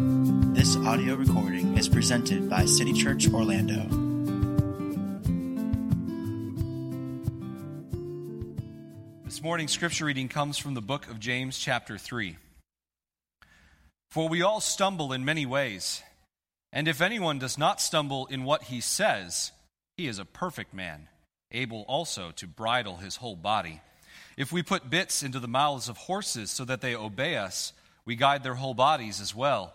This audio recording is presented by City Church Orlando. This morning's scripture reading comes from the book of James, chapter 3. For we all stumble in many ways, and if anyone does not stumble in what he says, he is a perfect man, able also to bridle his whole body. If we put bits into the mouths of horses so that they obey us, we guide their whole bodies as well.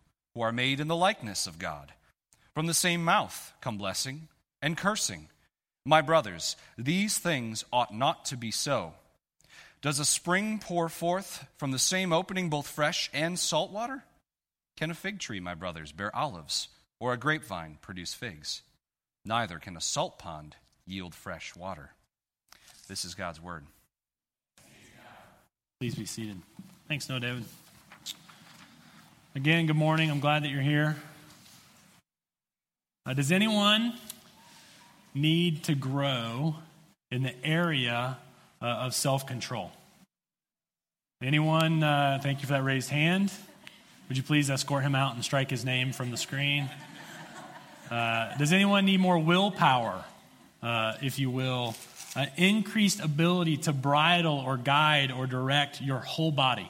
who are made in the likeness of God. From the same mouth come blessing and cursing. My brothers, these things ought not to be so. Does a spring pour forth from the same opening both fresh and salt water? Can a fig tree, my brothers, bear olives, or a grapevine produce figs? Neither can a salt pond yield fresh water. This is God's word. Please be seated. Thanks, No David. Again, good morning. I'm glad that you're here. Uh, does anyone need to grow in the area uh, of self control? Anyone, uh, thank you for that raised hand. Would you please escort him out and strike his name from the screen? Uh, does anyone need more willpower, uh, if you will? Uh, increased ability to bridle or guide or direct your whole body,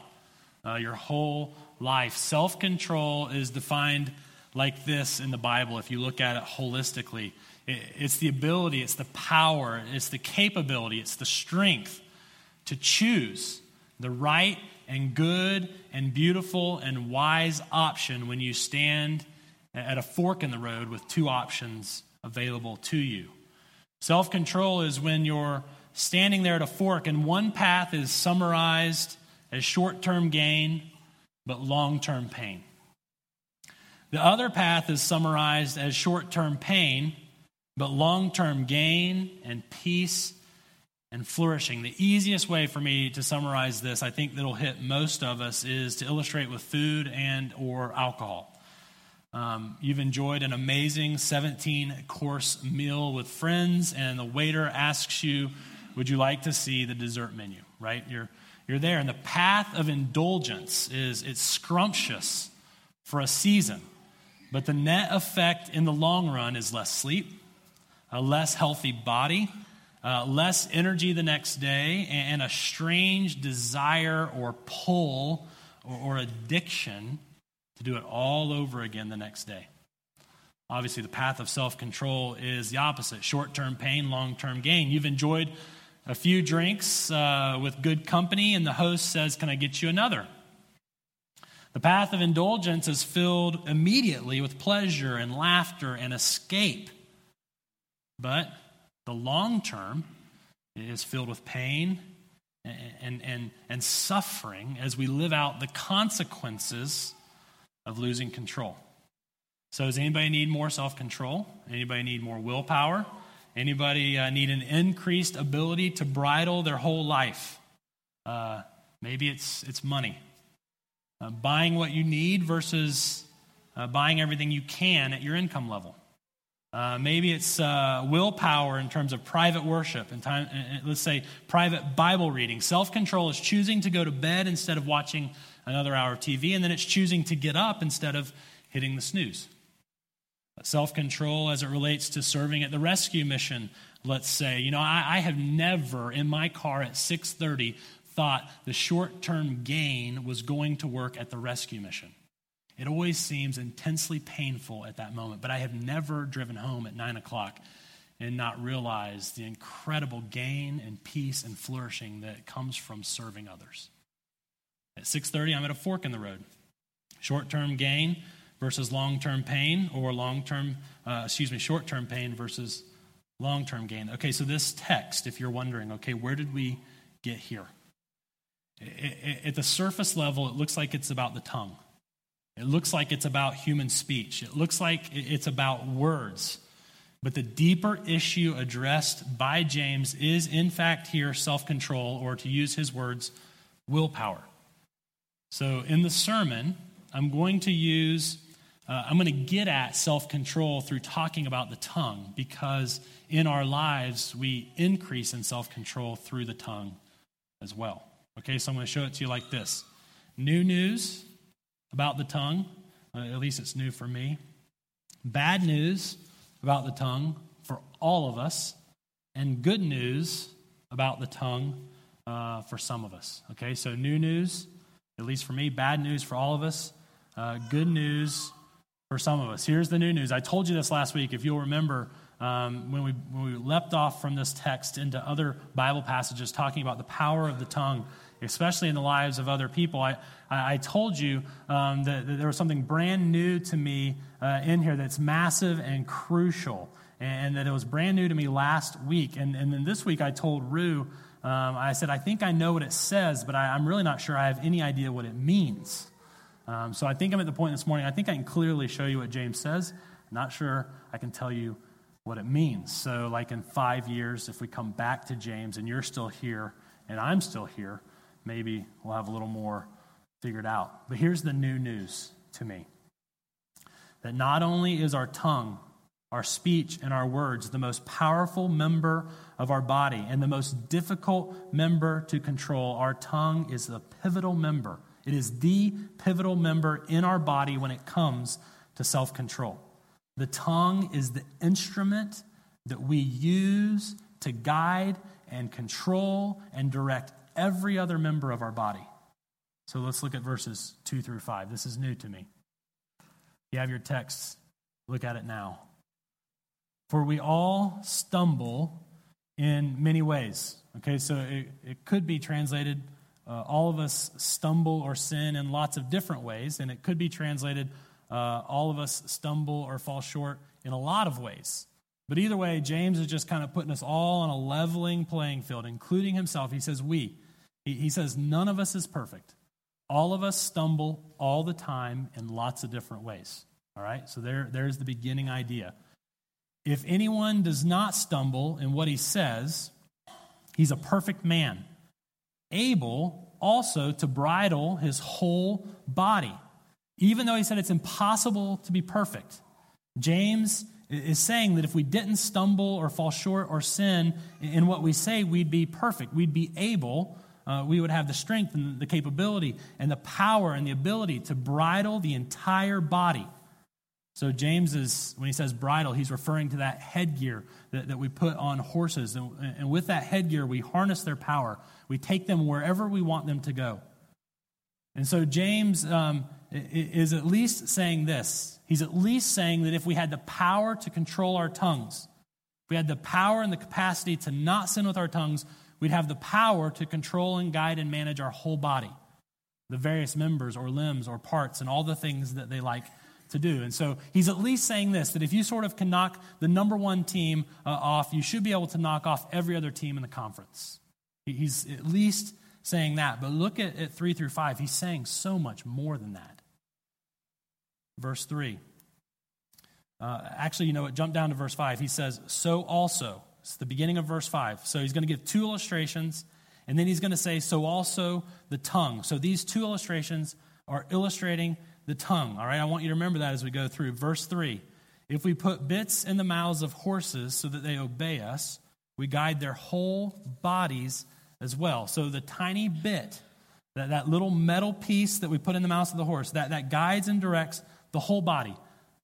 your whole life. Self control is defined like this in the Bible if you look at it holistically. It's the ability, it's the power, it's the capability, it's the strength to choose the right and good and beautiful and wise option when you stand at a fork in the road with two options available to you. Self control is when you're standing there at a fork and one path is summarized as short term gain but long term pain. The other path is summarized as short term pain, but long term gain and peace and flourishing. The easiest way for me to summarize this, I think that'll hit most of us, is to illustrate with food and or alcohol. Um, you've enjoyed an amazing 17 course meal with friends, and the waiter asks you, Would you like to see the dessert menu? Right? You're you're there. And the path of indulgence is it's scrumptious for a season, but the net effect in the long run is less sleep, a less healthy body, uh, less energy the next day, and a strange desire or pull or, or addiction to do it all over again the next day. Obviously, the path of self control is the opposite short term pain, long term gain. You've enjoyed a few drinks uh, with good company, and the host says, Can I get you another? The path of indulgence is filled immediately with pleasure and laughter and escape. But the long term is filled with pain and, and, and, suffering as we live out the consequences of losing control. So, does anybody need more self control? Anybody need more willpower? Anybody uh, need an increased ability to bridle their whole life? Uh, maybe it's, it's money. Uh, buying what you need versus uh, buying everything you can at your income level. Uh, maybe it's uh, willpower in terms of private worship and time, let's say private Bible reading. Self control is choosing to go to bed instead of watching another hour of TV, and then it's choosing to get up instead of hitting the snooze. Self control as it relates to serving at the rescue mission, let's say. You know, I, I have never in my car at 630 thought the short term gain was going to work at the rescue mission. It always seems intensely painful at that moment, but I have never driven home at 9 o'clock and not realized the incredible gain and peace and flourishing that comes from serving others. At 6:30 I'm at a fork in the road. Short-term gain versus long-term pain or long-term uh, excuse me short-term pain versus long-term gain. Okay, so this text if you're wondering, okay, where did we get here? At the surface level it looks like it's about the tongue. It looks like it's about human speech. It looks like it's about words. But the deeper issue addressed by James is, in fact, here self control, or to use his words, willpower. So in the sermon, I'm going to use, uh, I'm going to get at self control through talking about the tongue, because in our lives, we increase in self control through the tongue as well. Okay, so I'm going to show it to you like this New news about the tongue, uh, at least it's new for me. Bad news about the tongue for all of us, and good news about the tongue uh, for some of us. Okay, so new news, at least for me, bad news for all of us, uh, good news for some of us. Here's the new news. I told you this last week, if you'll remember. Um, when, we, when we leapt off from this text into other Bible passages talking about the power of the tongue, especially in the lives of other people. I, I told you um, that, that, there was something brand new to me uh, in here that's massive and crucial, and, that it was brand new to me last week. And, and then this week I told Rue, um, I said, I think I know what it says, but I, am really not sure I have any idea what it means. Um, so I think I'm at the point this morning, I think I can clearly show you what James says. not sure I can tell you what it means. So, like in five years, if we come back to James and you're still here and I'm still here, maybe we'll have a little more figured out. But here's the new news to me that not only is our tongue, our speech, and our words the most powerful member of our body and the most difficult member to control, our tongue is the pivotal member. It is the pivotal member in our body when it comes to self control. The tongue is the instrument that we use to guide and control and direct every other member of our body. So let's look at verses 2 through 5. This is new to me. You have your texts, look at it now. For we all stumble in many ways. Okay, so it, it could be translated uh, all of us stumble or sin in lots of different ways, and it could be translated uh, all of us stumble or fall short in a lot of ways. But either way, James is just kind of putting us all on a leveling playing field, including himself. He says, We. He, he says, None of us is perfect. All of us stumble all the time in lots of different ways. All right? So there, there's the beginning idea. If anyone does not stumble in what he says, he's a perfect man, able also to bridle his whole body. Even though he said it's impossible to be perfect, James is saying that if we didn't stumble or fall short or sin in what we say, we'd be perfect. We'd be able, uh, we would have the strength and the capability and the power and the ability to bridle the entire body. So, James is, when he says bridle, he's referring to that headgear that, that we put on horses. And, and with that headgear, we harness their power. We take them wherever we want them to go. And so, James um, is at least saying this. He's at least saying that if we had the power to control our tongues, if we had the power and the capacity to not sin with our tongues, we'd have the power to control and guide and manage our whole body, the various members or limbs or parts and all the things that they like to do. And so he's at least saying this that if you sort of can knock the number one team uh, off, you should be able to knock off every other team in the conference. He's at least saying that. But look at, at 3 through 5. He's saying so much more than that verse 3. Uh, actually, you know what? Jump down to verse 5. He says, So also. It's the beginning of verse 5. So he's going to give two illustrations, and then he's going to say, So also the tongue. So these two illustrations are illustrating the tongue. All right, I want you to remember that as we go through. Verse 3 If we put bits in the mouths of horses so that they obey us, we guide their whole bodies as well. So the tiny bit, that, that little metal piece that we put in the mouth of the horse, that, that guides and directs the whole body,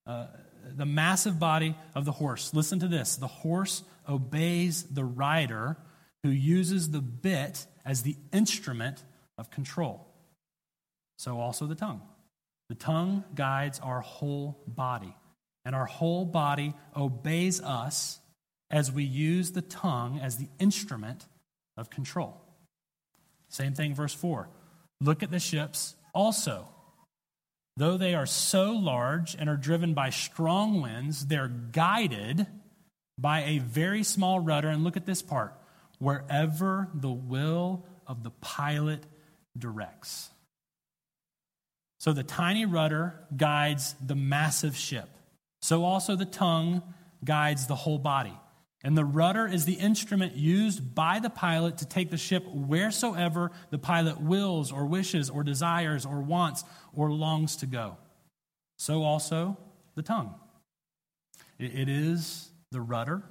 uh, the massive body of the horse. Listen to this the horse obeys the rider who uses the bit as the instrument of control. So also the tongue. The tongue guides our whole body, and our whole body obeys us as we use the tongue as the instrument of control. Same thing, verse 4. Look at the ships also. Though they are so large and are driven by strong winds, they're guided by a very small rudder. And look at this part wherever the will of the pilot directs. So the tiny rudder guides the massive ship. So also the tongue guides the whole body. And the rudder is the instrument used by the pilot to take the ship wheresoever the pilot wills or wishes or desires or wants or longs to go. So also the tongue. It is the rudder,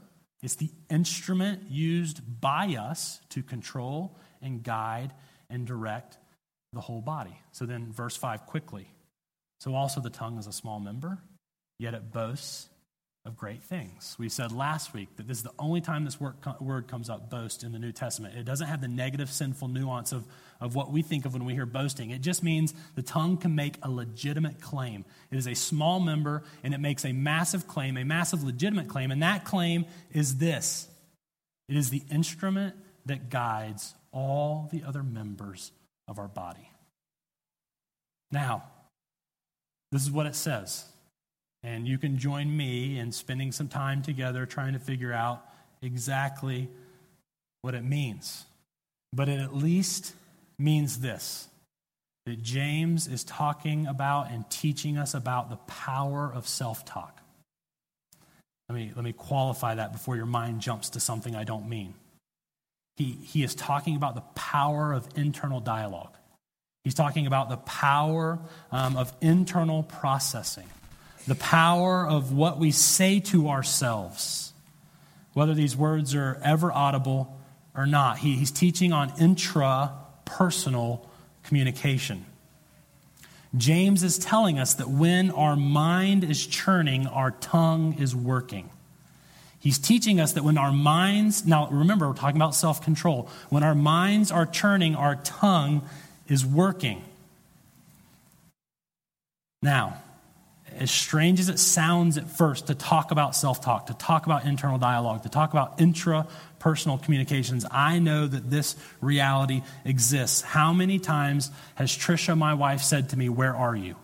it's the instrument used by us to control and guide and direct the whole body. So then, verse 5 quickly. So also the tongue is a small member, yet it boasts of great things. We said last week that this is the only time this word comes up, boast, in the New Testament. It doesn't have the negative, sinful nuance of, of what we think of when we hear boasting. It just means the tongue can make a legitimate claim. It is a small member, and it makes a massive claim, a massive legitimate claim, and that claim is this it is the instrument that guides all the other members of our body. Now, this is what it says. And you can join me in spending some time together trying to figure out exactly what it means. But it at least means this that James is talking about and teaching us about the power of self talk. Let me, let me qualify that before your mind jumps to something I don't mean. He, he is talking about the power of internal dialogue. He's talking about the power um, of internal processing, the power of what we say to ourselves, whether these words are ever audible or not. He, he's teaching on intra personal communication. James is telling us that when our mind is churning, our tongue is working. He's teaching us that when our minds, now remember, we're talking about self control. When our minds are churning, our tongue is working. Now, as strange as it sounds at first to talk about self talk, to talk about internal dialogue, to talk about intrapersonal communications, I know that this reality exists. How many times has Trisha, my wife, said to me, Where are you?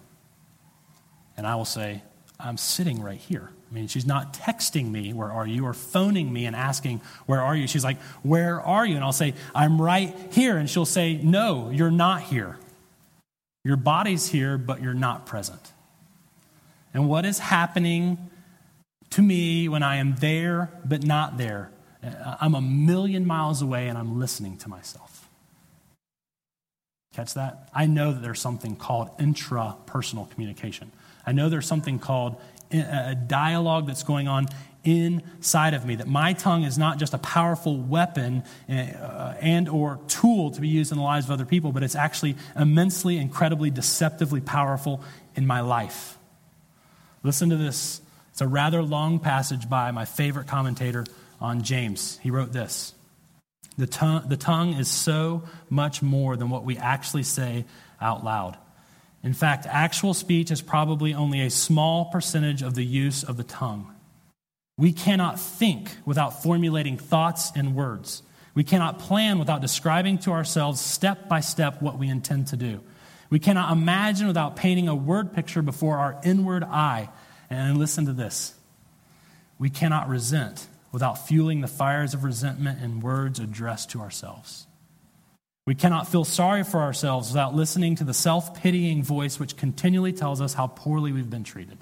And I will say, I'm sitting right here. I mean, she's not texting me, Where are you? or phoning me and asking, Where are you? She's like, Where are you? And I'll say, I'm right here. And she'll say, No, you're not here. Your body's here, but you're not present. And what is happening to me when I am there, but not there? Uh, I'm a million miles away and I'm listening to myself. Catch that? I know that there's something called intrapersonal communication. I know there's something called a dialogue that's going on inside of me that my tongue is not just a powerful weapon uh, and or tool to be used in the lives of other people but it's actually immensely incredibly deceptively powerful in my life. Listen to this. It's a rather long passage by my favorite commentator on james. He wrote this. The tongue, the tongue is so much more than what we actually say out loud in fact, actual speech is probably only a small percentage of the use of the tongue. We cannot think without formulating thoughts and words. We cannot plan without describing to ourselves step by step what we intend to do. We cannot imagine without painting a word picture before our inward eye. And listen to this we cannot resent without fueling the fires of resentment in words addressed to ourselves. We cannot feel sorry for ourselves without listening to the self pitying voice which continually tells us how poorly we've been treated.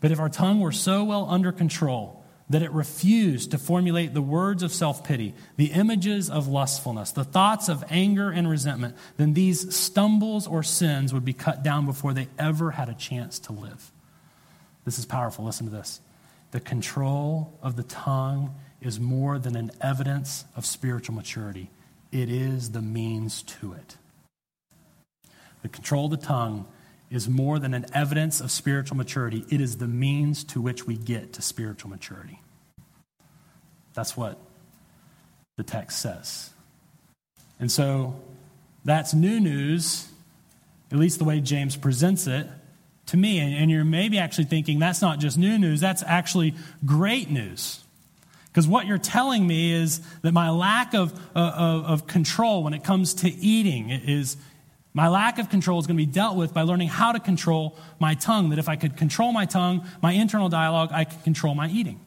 But if our tongue were so well under control that it refused to formulate the words of self pity, the images of lustfulness, the thoughts of anger and resentment, then these stumbles or sins would be cut down before they ever had a chance to live. This is powerful. Listen to this. The control of the tongue is more than an evidence of spiritual maturity it is the means to it. The control of the tongue is more than an evidence of spiritual maturity, it is the means to which we get to spiritual maturity. That's what the text says. And so that's new news, at least the way James presents it, to me. And, you're maybe actually thinking that's not just new news, that's actually great news. Because what you're telling me is that my lack of, uh, of, of control when it comes to eating is my lack of control is going to be dealt with by learning how to control my tongue. That if I could control my tongue, my internal dialogue, I could control my eating.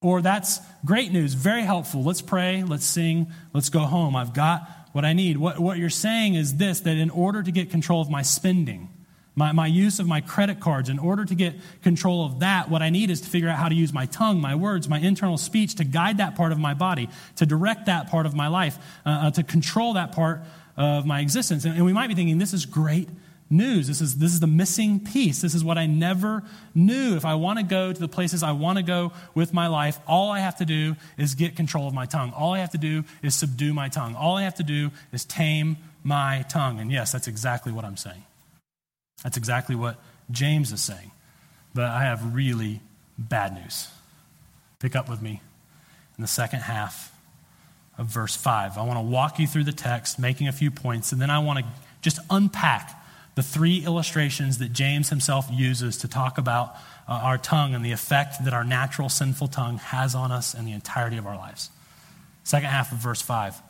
Or that's great news, very helpful. Let's pray, let's sing, let's go home. I've got what I need. What, what you're saying is this that in order to get control of my spending, my, my use of my credit cards, in order to get control of that, what I need is to figure out how to use my tongue, my words, my internal speech to guide that part of my body, to direct that part of my life, uh, uh, to control that part of my existence. And, and we might be thinking, this is great news. This is, this is the missing piece. This is what I never knew. If I want to go to the places I want to go with my life, all I have to do is get control of my tongue. All I have to do is subdue my tongue. All I have to do is tame my tongue. And yes, that's exactly what I'm saying. That's exactly what James is saying. But I have really bad news. Pick up with me in the second half of verse 5. I want to walk you through the text, making a few points, and then I want to just unpack the three illustrations that James himself uses to talk about uh, our tongue and the effect that our natural sinful tongue has on us and the entirety of our lives. Second half of verse 5.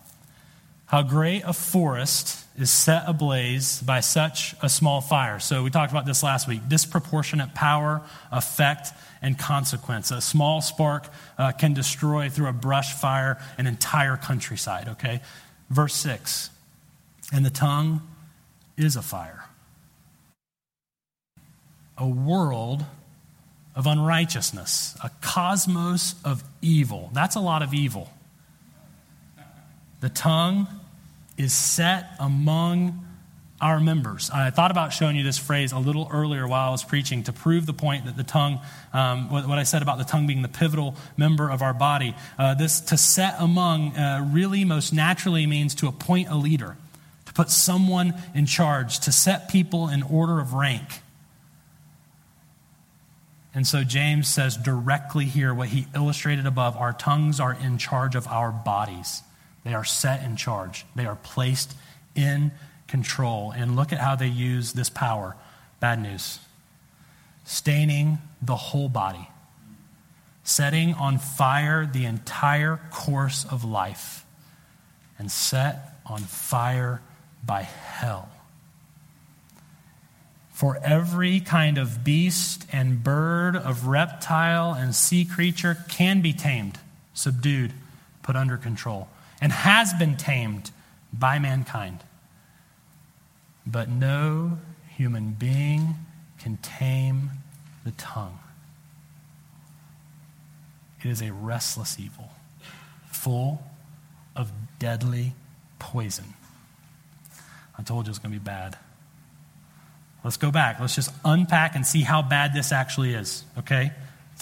How great a forest is set ablaze by such a small fire. So, we talked about this last week disproportionate power, effect, and consequence. A small spark uh, can destroy through a brush fire an entire countryside, okay? Verse 6 And the tongue is a fire, a world of unrighteousness, a cosmos of evil. That's a lot of evil. The tongue is set among our members. I thought about showing you this phrase a little earlier while I was preaching to prove the point that the tongue, um, what, what, I said about the tongue being the pivotal member of our body. Uh, this to set among uh, really most naturally means to appoint a leader, to put someone in charge, to set people in order of rank. And so James says directly here what he illustrated above our tongues are in charge of our bodies. They are set in charge, they are placed in control. And look at how they use this power. Bad news. Staining the whole body, setting on fire the entire course of life, and set on fire by hell. For every kind of beast and bird, of reptile and sea creature can be tamed, subdued, put under control and has been tamed by mankind. But no human being can tame the tongue. It is a restless evil, full of deadly poison. I told you it was going to be bad. Let's go back. Let's just unpack and see how bad this actually is, okay?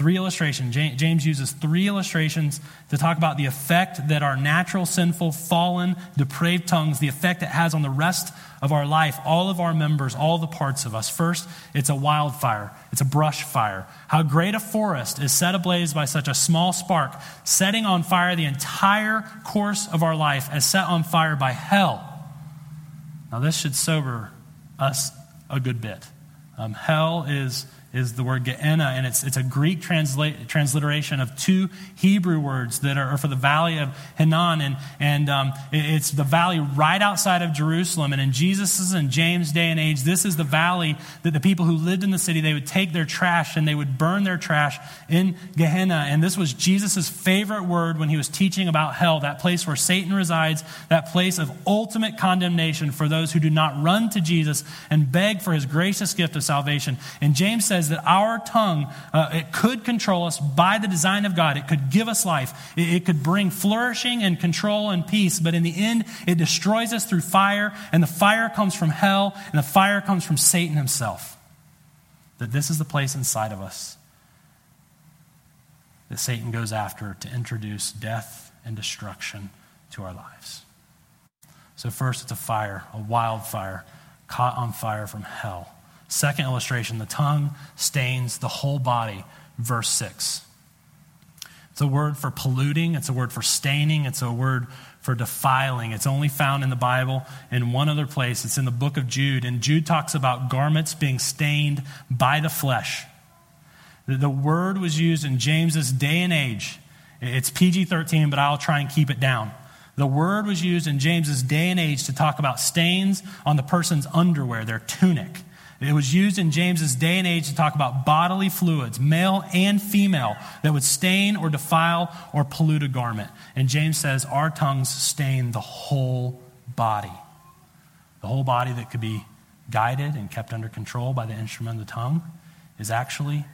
Three illustrations. James uses three illustrations to talk about the effect that our natural, sinful, fallen, depraved tongues, the effect it has on the rest of our life, all of our members, all the parts of us. First, it's a wildfire, it's a brush fire. How great a forest is set ablaze by such a small spark, setting on fire the entire course of our life as set on fire by hell. Now, this should sober us a good bit. Um, hell is is the word Gehenna, and it's, it's a Greek translate, transliteration of two Hebrew words that are, for the valley of Hinnom, and, and um, it's the valley right outside of Jerusalem. And in Jesus' and James' day and age, this is the valley that the people who lived in the city, they would take their trash and they would burn their trash in Gehenna. And this was Jesus' favorite word when he was teaching about hell, that place where Satan resides, that place of ultimate condemnation for those who do not run to Jesus and beg for his gracious gift of salvation. And James says, says that our tongue, uh, it could control us by the design of God. It could give us life. It, it could bring flourishing and control and peace. But in the end, it destroys us through fire. And the fire comes from hell. And the fire comes from Satan himself. That this is the place inside of us that Satan goes after to introduce death and destruction to our lives. So, first, it's a fire, a wildfire, caught on fire from hell. Second illustration the tongue stains the whole body. Verse 6. It's a word for polluting, it's a word for staining, it's a word for defiling. It's only found in the Bible in one other place. It's in the book of Jude. And Jude talks about garments being stained by the flesh. The word was used in James's day and age. It's PG 13, but I'll try and keep it down. The word was used in James's day and age to talk about stains on the person's underwear, their tunic. It was used in James's day and age to talk about bodily fluids, male and female, that would stain or defile or pollute a garment. And James says our tongues stain the whole body. The whole body that could be guided and kept under control by the instrument of the tongue is actually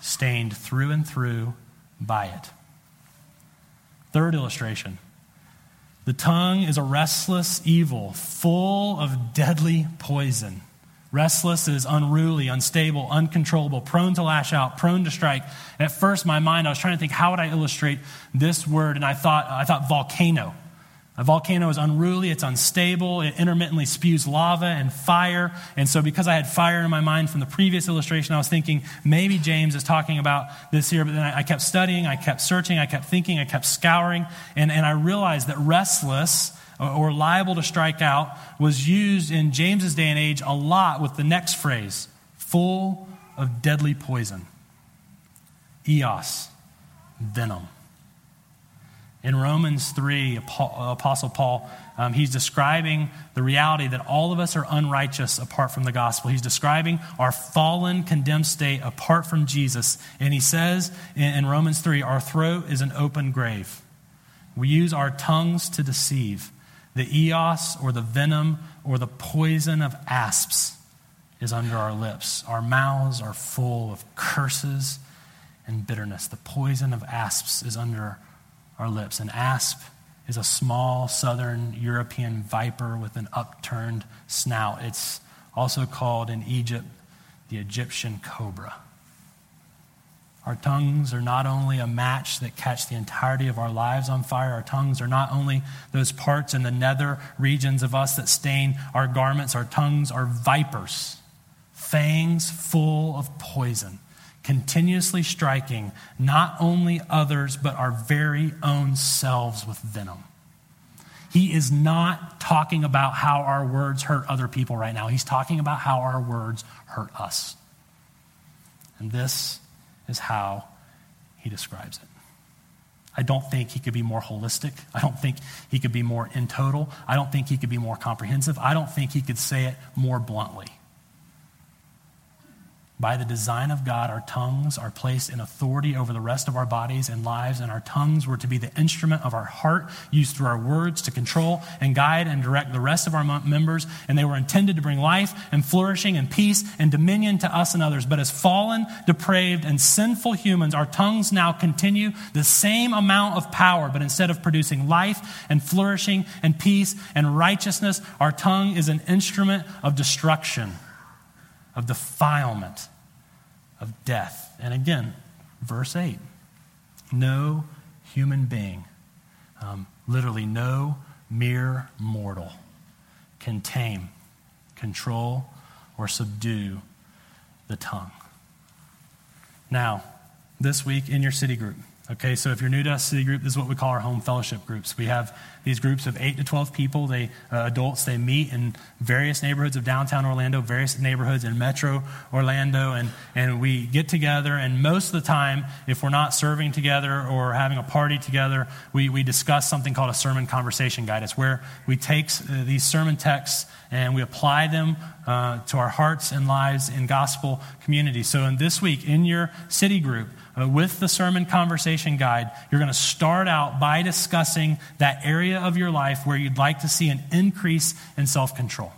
stained through and through by it. Third illustration the tongue is a restless evil, full of deadly poison. Restless is unruly, unstable, uncontrollable, prone to lash out, prone to strike. At first, my mind, I was trying to think, how would I illustrate this word? And I thought, I thought volcano. A volcano is unruly, it's unstable, it intermittently spews lava and fire. And so, because I had fire in my mind from the previous illustration, I was thinking maybe James is talking about this here. But then I kept studying, I kept searching, I kept thinking, I kept scouring. And, and I realized that restless or liable to strike out was used in James's day and age a lot with the next phrase full of deadly poison. ios, venom. In Romans 3, Apostle Paul, um, he's describing the reality that all of us are unrighteous apart from the gospel. He's describing our fallen, condemned state apart from Jesus. And he says in, in Romans 3, our throat is an open grave. We use our tongues to deceive. The ios or the venom or the poison of asps is under our lips. Our mouths are full of curses and bitterness. The poison of asps is under our lips. An asp is a small southern European viper with an upturned snout. It's also called in Egypt the Egyptian cobra. Our tongues are not only a match that catch the entirety of our lives on fire, our tongues are not only those parts in the nether regions of us that stain our garments, our tongues are vipers, fangs full of poison, continuously striking not only others, but our very own selves with venom. He is not talking about how our words hurt other people right now. He's talking about how our words hurt us. And this is how he describes it. I don't think he could be more holistic. I don't think he could be more in total. I don't think he could be more comprehensive. I don't think he could say it more bluntly. By the design of God, our tongues are placed in authority over the rest of our bodies and lives, and our tongues were to be the instrument of our heart, used through our words to control and guide and direct the rest of our members. And they were intended to bring life and flourishing and peace and dominion to us and others. But as fallen, depraved, and sinful humans, our tongues now continue the same amount of power, but instead of producing life and flourishing and peace and righteousness, our tongue is an instrument of destruction of defilement, of death. And again, verse 8 no human being, um, literally, no mere mortal, can tame, control, or subdue the tongue. Now, this week in your city group, Okay, so if you're new to us, city group, this is what we call our home fellowship groups. We have these groups of 8 to 12 people, they uh, adults, they meet in various neighborhoods of downtown Orlando, various neighborhoods in metro Orlando, and, and we get together. And most of the time, if we're not serving together or having a party together, we, we discuss something called a sermon conversation guide. It's where we take uh, these sermon texts and we apply them uh, to our hearts and lives in gospel community. So, in this week, in your city group, uh, with the sermon conversation guide, you're going to start out by discussing that area of your life where you'd like to see an increase in self control.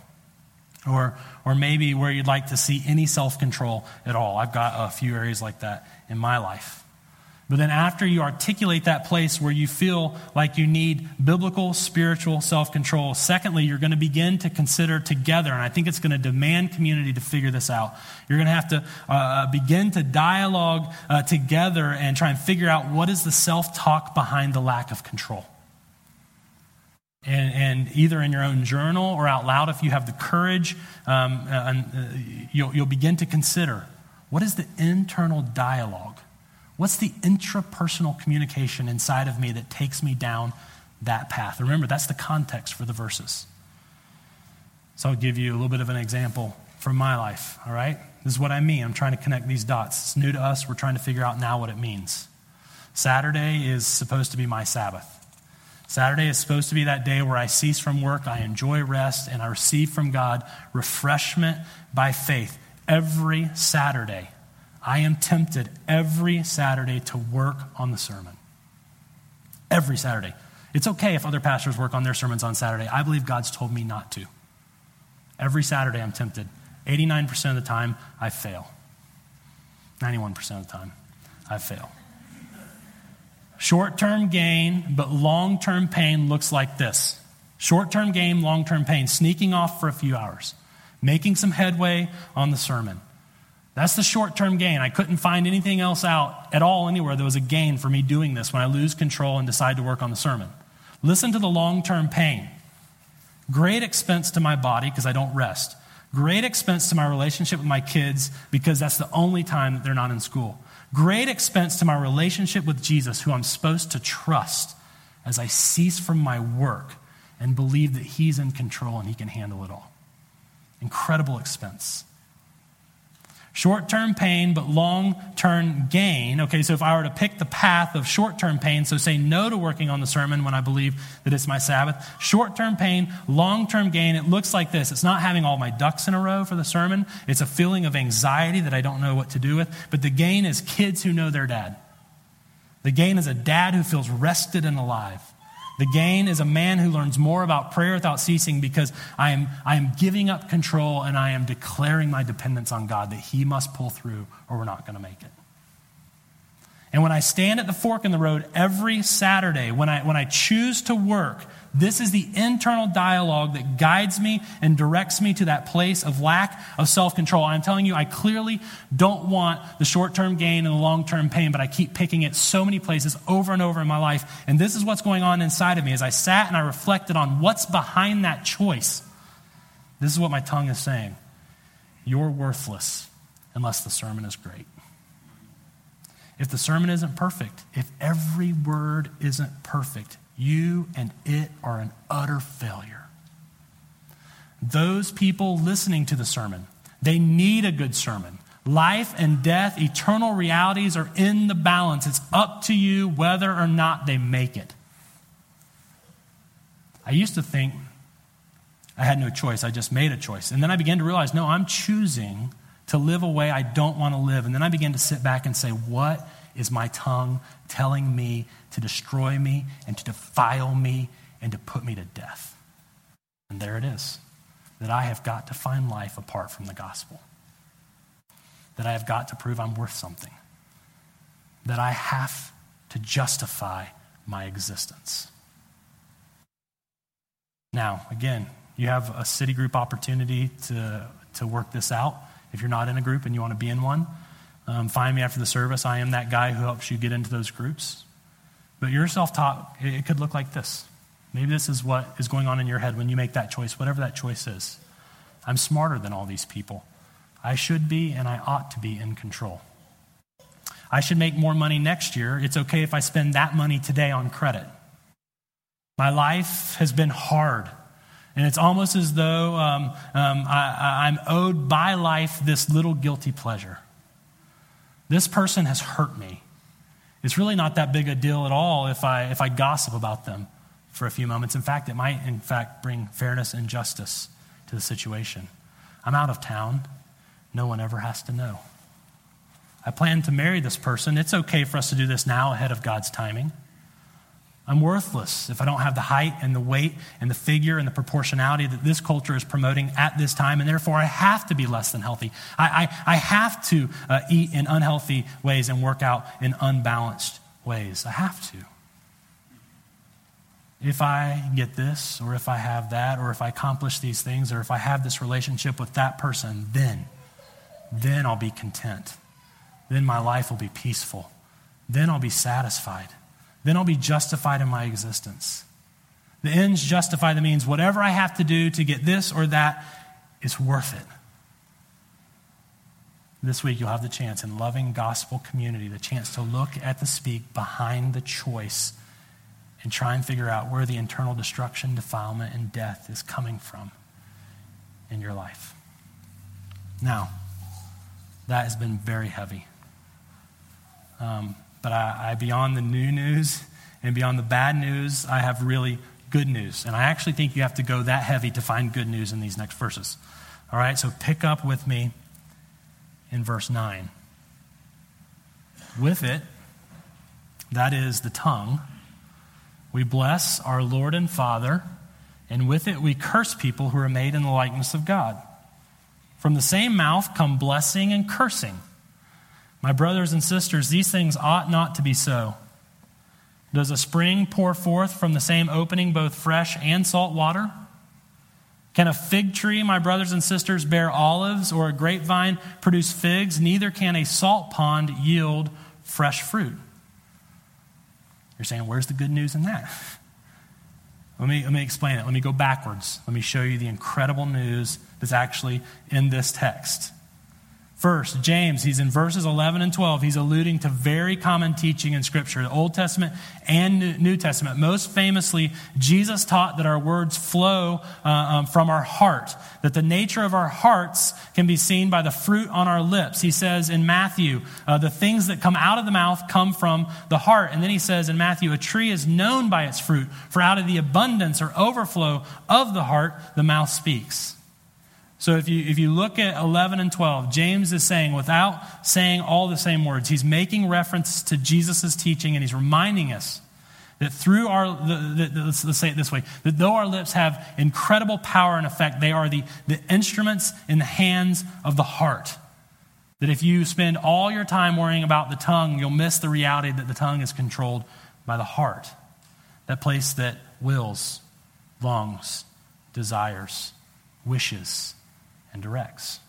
Or, or maybe where you'd like to see any self control at all. I've got a few areas like that in my life. But then, after you articulate that place where you feel like you need biblical, spiritual self control, secondly, you're going to begin to consider together, and I think it's going to demand community to figure this out. You're going to have to uh, uh, begin to dialogue uh, together and try and figure out what is the self talk behind the lack of control. And, and, either in your own journal or out loud, if you have the courage, um, and, uh, you'll, you'll begin to consider what is the internal dialogue What's the intrapersonal communication inside of me that takes me down that path? Remember, that's the context for the verses. So I'll give you a little bit of an example from my life, all right? This is what I mean. I'm trying to connect these dots. It's new to us. We're trying to figure out now what it means. Saturday is supposed to be my Sabbath. Saturday is supposed to be that day where I cease from work, I enjoy rest, and I receive from God refreshment by faith. Every Saturday, I am tempted every Saturday to work on the sermon. Every Saturday. It's okay if other pastors work on their sermons on Saturday. I believe God's told me not to. Every Saturday, I'm tempted. 89% of the time, I fail. 91% of the time, I fail. Short term gain, but long term pain looks like this short term gain, long term pain, sneaking off for a few hours, making some headway on the sermon. That's the short term gain. I couldn't find anything else out at all anywhere that was a gain for me doing this when I lose control and decide to work on the sermon. Listen to the long term pain. Great expense to my body because I don't rest. Great expense to my relationship with my kids because that's the only time that they're not in school. Great expense to my relationship with Jesus, who I'm supposed to trust as I cease from my work and believe that He's in control and He can handle it all. Incredible expense. Short term pain, but long term gain. Okay, so if I were to pick the path of short term pain, so say no to working on the sermon when I believe that it's my Sabbath, short term pain, long term gain, it looks like this. It's not having all my ducks in a row for the sermon, it's a feeling of anxiety that I don't know what to do with. But the gain is kids who know their dad. The gain is a dad who feels rested and alive. The gain is a man who learns more about prayer without ceasing because I am, I am giving up control and I am declaring my dependence on God that He must pull through or we're not going to make it. And when I stand at the fork in the road every Saturday, when I, when I choose to work, this is the internal dialogue that guides me and directs me to that place of lack of self control. I'm telling you, I clearly don't want the short term gain and the long term pain, but I keep picking it so many places over and over in my life. And this is what's going on inside of me as I sat and I reflected on what's behind that choice. This is what my tongue is saying You're worthless unless the sermon is great if the sermon isn't perfect, if every word isn't perfect, you and it are an utter failure. Those people listening to the sermon, they need a good sermon. Life and death, eternal realities are in the balance. It's up to you whether or not they make it. I used to think I had no choice, I just made a choice. And then I began to realize no, I'm choosing to live a way I don't want to live. And then I began to sit back and say, what is my tongue telling me to destroy me and to defile me and to put me to death? And there it is that I have got to find life apart from the gospel. That I have got to prove I'm worth something. That I have to justify my existence. Now, again, you have a city group opportunity to, to work this out if you're not in a group and you want to be in one, um, find me after the service. I am that guy who helps you get into those groups. But your self talk, it could look like this. Maybe this is what is going on in your head when you make that choice, whatever that choice is. I'm smarter than all these people. I should be and I ought to be in control. I should make more money next year. It's okay if I spend that money today on credit. My life has been hard. And it's almost as though um, um, I, I'm owed by life this little guilty pleasure. This person has hurt me. It's really not that big a deal at all if I, if I gossip about them for a few moments. In fact, it might, in fact, bring fairness and justice to the situation. I'm out of town. No one ever has to know. I plan to marry this person. It's okay for us to do this now ahead of God's timing. I'm worthless if I don't have the height and the weight and the figure and the proportionality that this culture is promoting at this time, and therefore I have to be less than healthy. I, I, I have to uh, eat in unhealthy ways and work out in unbalanced ways. I have to. If I get this, or if I have that, or if I accomplish these things, or if I have this relationship with that person, then, then I'll be content. Then my life will be peaceful. Then I'll be satisfied. Then I'll be justified in my existence. The ends justify the means. Whatever I have to do to get this or that, it's worth it. this week you'll have the chance in loving gospel community, the chance to look at the speak behind the choice and try and figure out where the internal destruction, defilement, and death is coming from in your life. Now, that has been very heavy. Um, but I, I, beyond the new news and beyond the bad news, I have really good news. And I actually think you have to go that heavy to find good news in these next verses. All right, so pick up with me in verse 9. With it, that is the tongue, we bless our Lord and Father, and with it we curse people who are made in the likeness of God. From the same mouth come blessing and cursing. My brothers and sisters, these things ought not to be so. Does a spring pour forth from the same opening both fresh and salt water? Can a fig tree, my brothers and sisters, bear olives, or a grapevine produce figs? Neither can a salt pond yield fresh fruit. You're saying, where's the good news in that? Let me, let me explain it. Let me go backwards. Let me show you the incredible news that's actually in this text. First, James, he's in verses 11 and 12. He's alluding to very common teaching in Scripture, the Old Testament and New Testament. Most famously, Jesus taught that our words flow uh, um, from our heart, that the nature of our hearts can be seen by the fruit on our lips. He says in Matthew, uh, the things that come out of the mouth come from the heart. And then he says in Matthew, a tree is known by its fruit, for out of the abundance or overflow of the heart, the mouth speaks. So if you, if you look at 11 and 12, James is saying, without saying all the same words, he's making reference to Jesus' teaching and he's reminding us that through our, the, the, let's, let's say it this way, that though our lips have incredible power and effect, they are the, the instruments in the hands of the heart. That if you spend all your time worrying about the tongue, you'll miss the reality that the tongue is controlled by the heart. That place that wills, longs, desires, wishes, and directs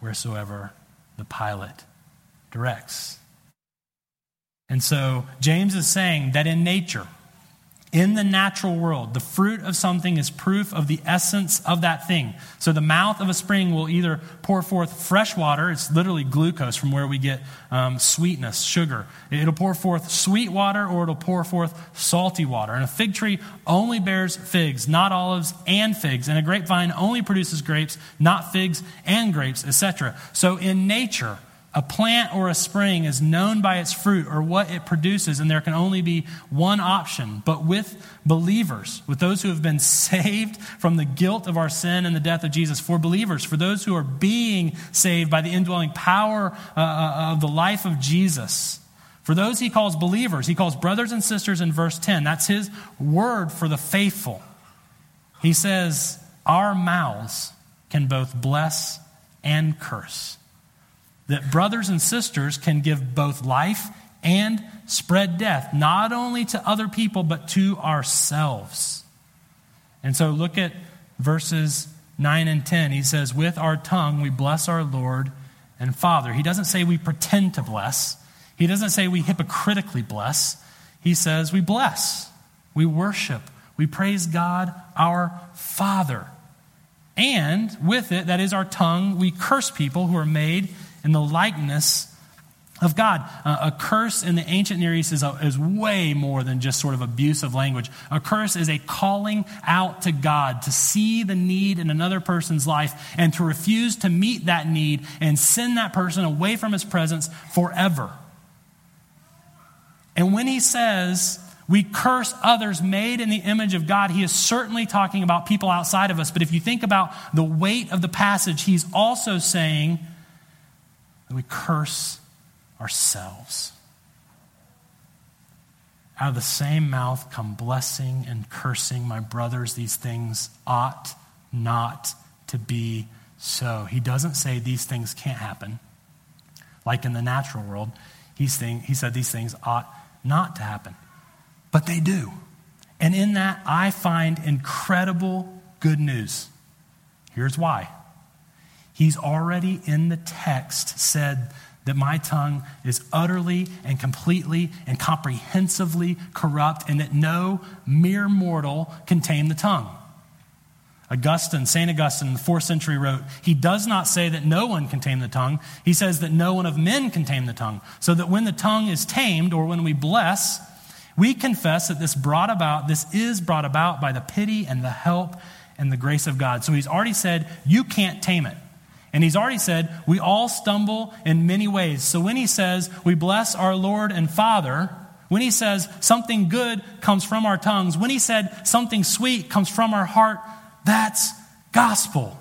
wheresoever the pilot directs. And so James is saying that in nature, in the natural world, the fruit of something is proof of the essence of that thing. So the mouth of a spring will either pour forth fresh water, it's literally glucose from where we get um, sweetness, sugar. It'll pour forth sweet water or it'll pour forth salty water. And a fig tree only bears figs, not olives and figs. And a grapevine only produces grapes, not figs and grapes, etc. So in nature, a plant or a spring is known by its fruit or what it produces, and there can only be one option. But with believers, with those who have been saved from the guilt of our sin and the death of Jesus, for believers, for those who are being saved by the indwelling power uh, uh of the life of Jesus, for those he calls believers, he calls brothers and sisters in verse 10. That's his word for the faithful. He says, Our mouths can both bless and curse that brothers and sisters can give both life and spread death, not only to other people, but to ourselves. And so look at verses 9 and 10. He says, With our tongue we bless our Lord and Father. He doesn't say we pretend to bless, he doesn't say we hypocritically bless. He says we bless, we worship, we praise God our Father. And with it, that is our tongue, we curse people who are made in the likeness of God. Uh, a curse in the ancient Near East is, a, is way more than just sort of abusive language. A curse is a calling out to God to see the need in another person's life and to refuse to meet that need and send that person away from his presence forever. And when he says, we curse others made in the image of God. He is certainly talking about people outside of us. But if you think about the weight of the passage, he's also saying that we curse ourselves. Out of the same mouth come blessing and cursing. My brothers, these things ought not to be so. He doesn't say these things can't happen. Like in the natural world, he's saying, he said these things ought not to happen. But they do. And in that, I find incredible good news. Here's why. He's already in the text said that my tongue is utterly and completely and comprehensively corrupt, and that no mere mortal can tame the tongue. Augustine, St. Augustine, in the fourth century wrote, He does not say that no one can tame the tongue. He says that no one of men can tame the tongue. So that when the tongue is tamed, or when we bless, we confess that this brought about, this is brought about by the pity and the help and the grace of God. So he's already said, You can't tame it. And he's already said, We all stumble in many ways. So when he says, We bless our Lord and Father, when he says something good comes from our tongues, when he said something sweet comes from our heart, that's gospel.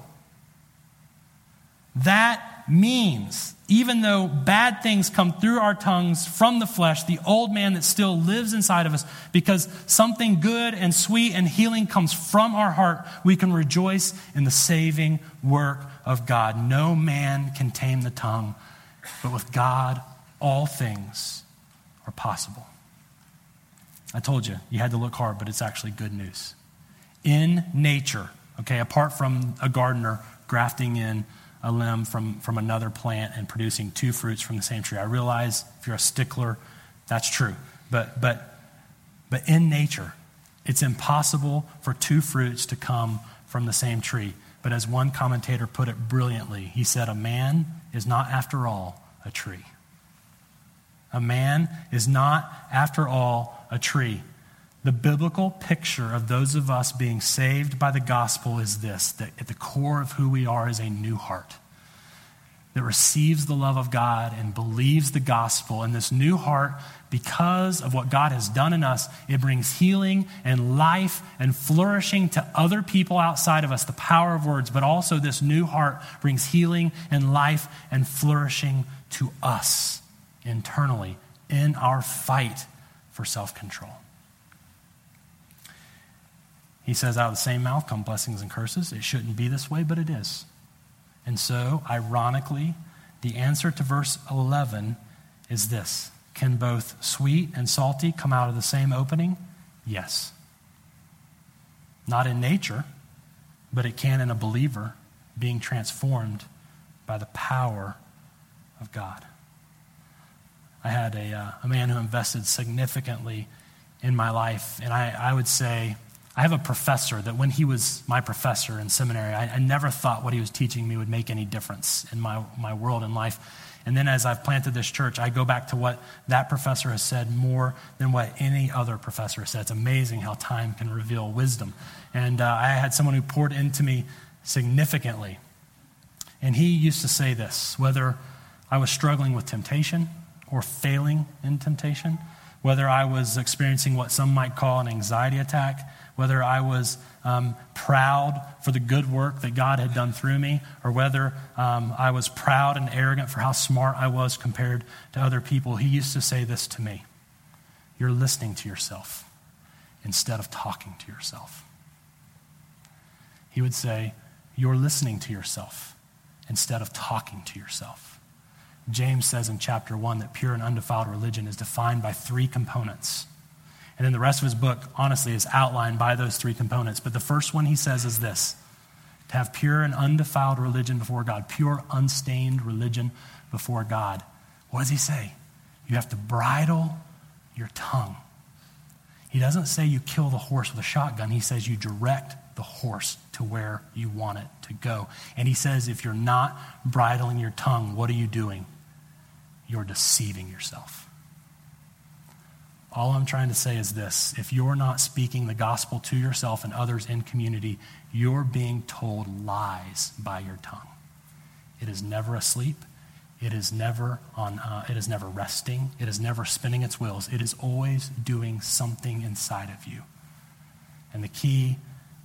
That means, even though bad things come through our tongues from the flesh, the old man that still lives inside of us, because something good and sweet and healing comes from our heart, we can rejoice in the saving work of God. No man can tame the tongue, but with God, all things are possible. I told you, you had to look hard, but it's actually good news in nature, okay, apart from a gardener grafting in a limb from, from another plant and producing two fruits from the same tree. I realize if you're a stickler, that's true. But, but, but in nature, it's impossible for two fruits to come from the same tree. But as one commentator put it brilliantly, he said, A man is not, after all, a tree. A man is not, after all, a tree. The biblical picture of those of us being saved by the gospel is this that at the core of who we are is a new heart that receives the love of God and believes the gospel. And this new heart, because of what God has done in us, it brings healing and life and flourishing to other people outside of us, the power of words. But also, this new heart brings healing and life and flourishing to us internally in our fight for self control. He says, out of the same mouth come blessings and curses. It shouldn't be this way, but it is. And so, ironically, the answer to verse 11 is this Can both sweet and salty come out of the same opening? Yes. Not in nature, but it can in a believer being transformed by the power of God. I had a, uh, a man who invested significantly in my life, and I, I would say, I have a professor that when he was my professor in seminary, I, I, never thought what he was teaching me would make any difference in my, my world and life. And then as I've planted this church, I go back to what that professor has said more than what any other professor has said. It's amazing how time can reveal wisdom. And uh, I had someone who poured into me significantly. And he used to say this whether I was struggling with temptation or failing in temptation, whether I was experiencing what some might call an anxiety attack, whether I was um, proud for the good work that God had done through me, or whether um, I was proud and arrogant for how smart I was compared to other people, he used to say this to me You're listening to yourself instead of talking to yourself. He would say, You're listening to yourself instead of talking to yourself. James says in chapter 1 that pure and undefiled religion is defined by three components and then the rest of his book, honestly, is outlined by those three components. But the first one he says is this to have pure and undefiled religion before God, pure, unstained religion before God. What does he say? You have to bridle your tongue. He doesn't say you kill the horse with a shotgun. He says you direct the horse to where you want it to go. And he says if you're not bridling your tongue, what are you doing? You're deceiving yourself. All I'm trying to say is this if you're not speaking the gospel to yourself and others in community, you're being told lies by your tongue. It is never asleep. It is never on. Uh, it is never resting. It is never spinning its wheels. It is always doing something inside of you. And the key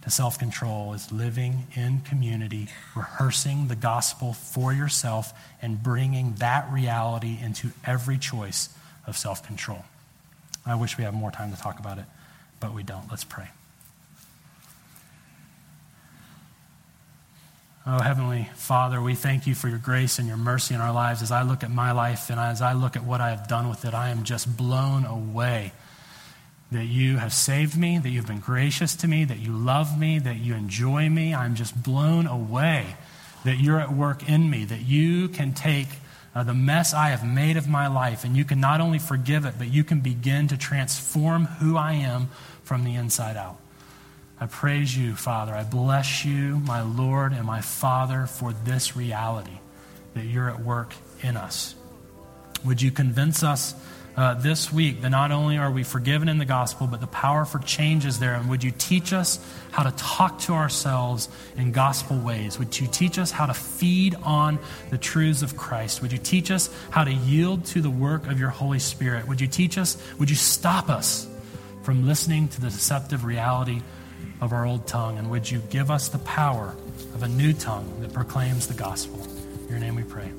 to self control is living in community, rehearsing the gospel for yourself, and bringing that reality into every choice of self control. I wish we had more time to talk about it, but we don't. Let's pray. Oh, Heavenly Father, we thank you for your grace and your mercy in our lives. As I look at my life and as I look at what I have done with it, I am just blown away that you have saved me, that you've been gracious to me, that you love me, that you enjoy me. I'm just blown away that you're at work in me, that you can take uh, the mess I have made of my life. And you can not only forgive it, but you can begin to transform who I am from the inside out. I praise you, Father. I bless you, my Lord and my Father, for this reality that you're at work in us. Would you convince us uh, this week that not only are we forgiven in the gospel, but the power for change is there? And would you teach us how to talk to ourselves in gospel ways? Would you teach us how to feed on the truths of Christ? Would you teach us how to yield to the work of your Holy Spirit? Would you teach us, would you stop us from listening to the deceptive reality of our old tongue? And would you give us the power of a new tongue that proclaims the gospel? In your name we pray.